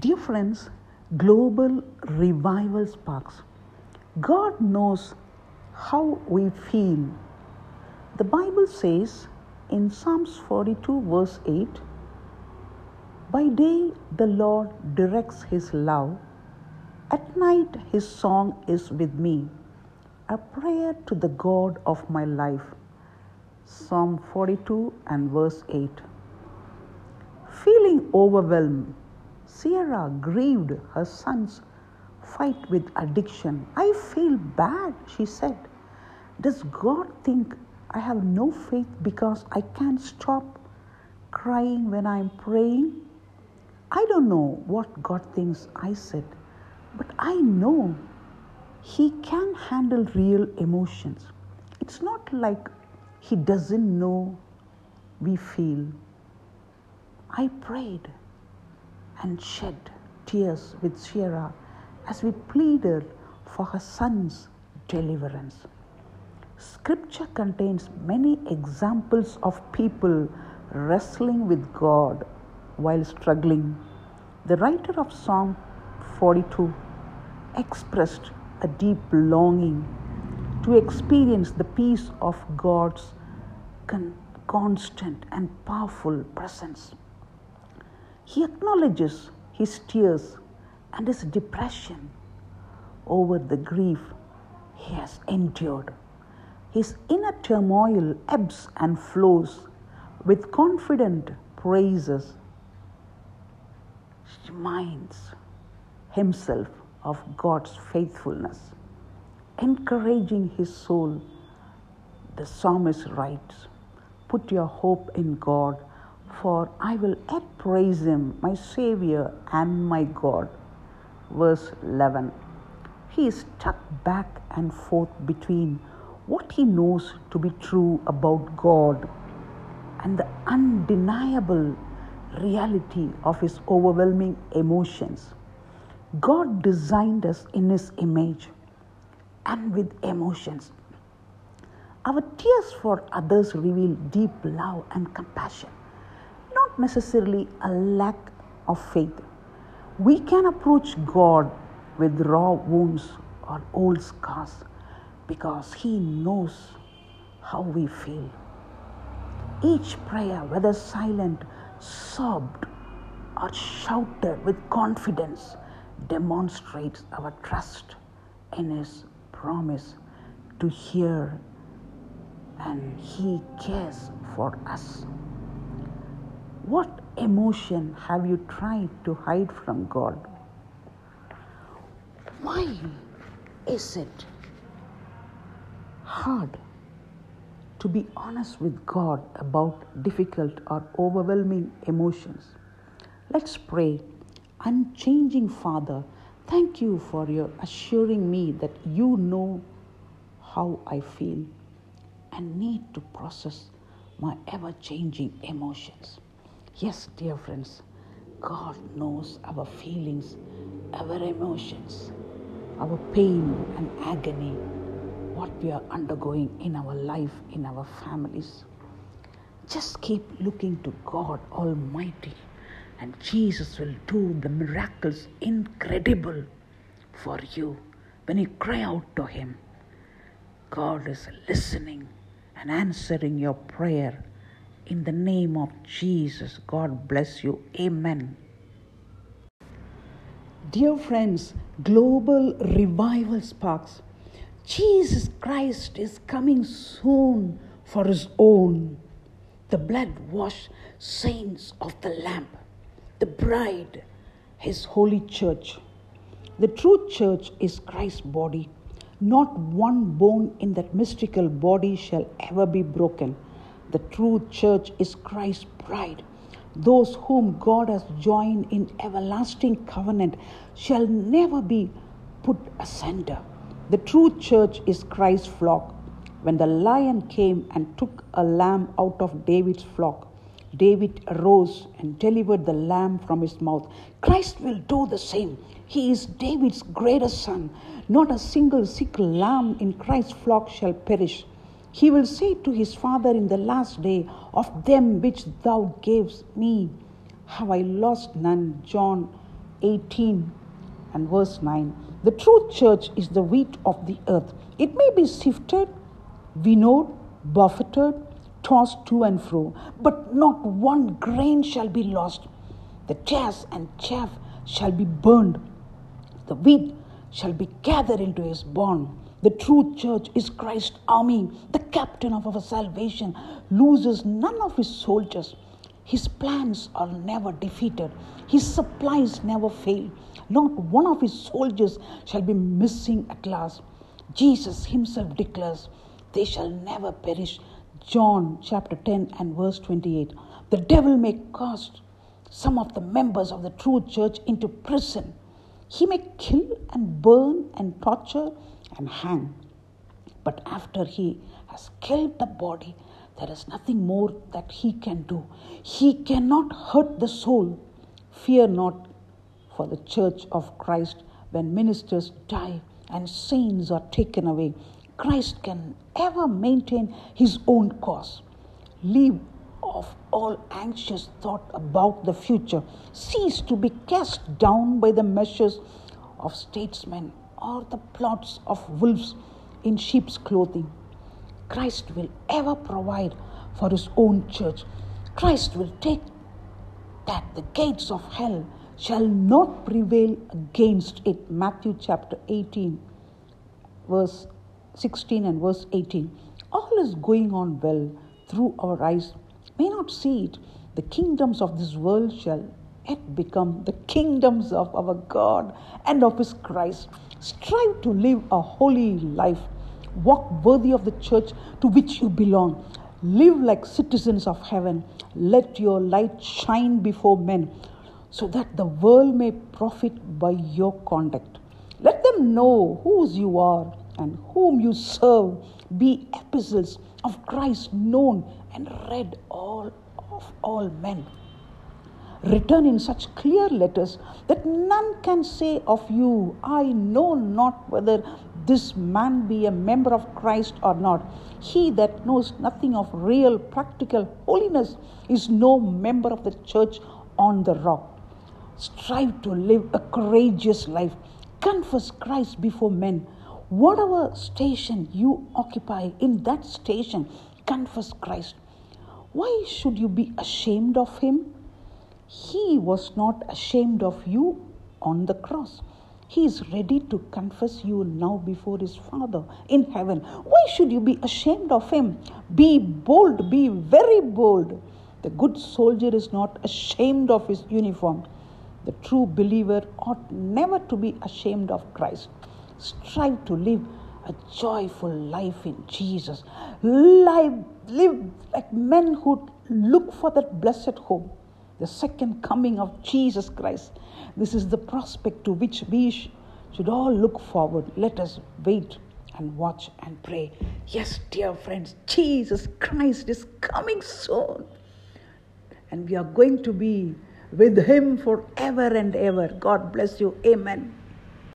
Dear friends, global revival sparks. God knows how we feel. The Bible says in Psalms 42, verse 8 By day the Lord directs his love, at night his song is with me, a prayer to the God of my life. Psalm 42 and verse 8. Feeling overwhelmed, Sierra grieved her son's fight with addiction. I feel bad, she said. Does God think I have no faith because I can't stop crying when I'm praying? I don't know what God thinks I said, but I know He can handle real emotions. It's not like He doesn't know we feel. I prayed and shed tears with Sierra as we pleaded for her son's deliverance. Scripture contains many examples of people wrestling with God while struggling. The writer of Psalm 42 expressed a deep longing to experience the peace of God's con- constant and powerful presence. He acknowledges his tears and his depression over the grief he has endured. His inner turmoil ebbs and flows with confident praises reminds himself of God's faithfulness, encouraging his soul. The psalmist writes, Put your hope in God, for I will yet praise him, my Savior and my God. Verse 11. He is stuck back and forth between what he knows to be true about God and the undeniable reality of his overwhelming emotions. God designed us in his image and with emotions. Our tears for others reveal deep love and compassion, necessarily a lack of faith. We can approach God with raw wounds or old scars because He knows how we feel. Each prayer, whether silent, sobbed, or shouted with confidence, demonstrates our trust in His promise to hear and He cares for us. What emotion have you tried to hide from God? Why is it hard to be honest with God about difficult or overwhelming emotions? Let's pray. Unchanging Father, thank you for your assuring me that you know how I feel and need to process my ever changing emotions. Yes, dear friends, God knows our feelings, our emotions, our pain and agony, what we are undergoing in our life, in our families. Just keep looking to God Almighty, and Jesus will do the miracles incredible for you when you cry out to Him. God is listening and answering your prayer. In the name of Jesus, God bless you. Amen. Dear friends, global revival sparks. Jesus Christ is coming soon for his own. The blood washed saints of the Lamb, the bride, his holy church. The true church is Christ's body. Not one bone in that mystical body shall ever be broken. The true church is Christ's bride. Those whom God has joined in everlasting covenant shall never be put asunder. The true church is Christ's flock. When the lion came and took a lamb out of David's flock, David arose and delivered the lamb from his mouth. Christ will do the same. He is David's greatest son. Not a single sick lamb in Christ's flock shall perish. He will say to his father in the last day, Of them which thou gavest me, have I lost none. John 18 and verse 9. The true church is the wheat of the earth. It may be sifted, winnowed, buffeted, tossed to and fro, but not one grain shall be lost. The chaff and chaff shall be burned. The wheat shall be gathered into his barn. The true church is Christ's army. The captain of our salvation loses none of his soldiers. His plans are never defeated. His supplies never fail. Not one of his soldiers shall be missing at last. Jesus himself declares, They shall never perish. John chapter 10 and verse 28. The devil may cast some of the members of the true church into prison. He may kill and burn and torture and hang. But after he has killed the body, there is nothing more that he can do. He cannot hurt the soul. Fear not for the church of Christ when ministers die and saints are taken away. Christ can ever maintain his own cause. Leave off all anxious thought about the future. Cease to be cast down by the measures of statesmen or the plots of wolves in sheep's clothing. Christ will ever provide for his own church. Christ will take that the gates of hell shall not prevail against it. Matthew chapter 18, verse 16 and verse 18. All is going on well through our eyes. May not see it. The kingdoms of this world shall yet become the kingdoms of our God and of His Christ. Strive to live a holy life. Walk worthy of the church to which you belong. Live like citizens of heaven. Let your light shine before men so that the world may profit by your conduct. Let them know whose you are and whom you serve. Be epistles of Christ known and read all of all men written in such clear letters that none can say of you, I know not whether this man be a member of Christ or not. He that knows nothing of real practical holiness is no member of the church on the rock. Strive to live a courageous life. Confess Christ before men. Whatever station you occupy in that station, confess Christ. Why should you be ashamed of him? He was not ashamed of you on the cross. He is ready to confess you now before his Father in heaven. Why should you be ashamed of him? Be bold, be very bold. The good soldier is not ashamed of his uniform. The true believer ought never to be ashamed of Christ. Strive to live a joyful life in Jesus. Live, live like men who look for that blessed hope the second coming of Jesus Christ. This is the prospect to which we sh- should all look forward. Let us wait and watch and pray. Yes, dear friends, Jesus Christ is coming soon. And we are going to be with Him forever and ever. God bless you. Amen.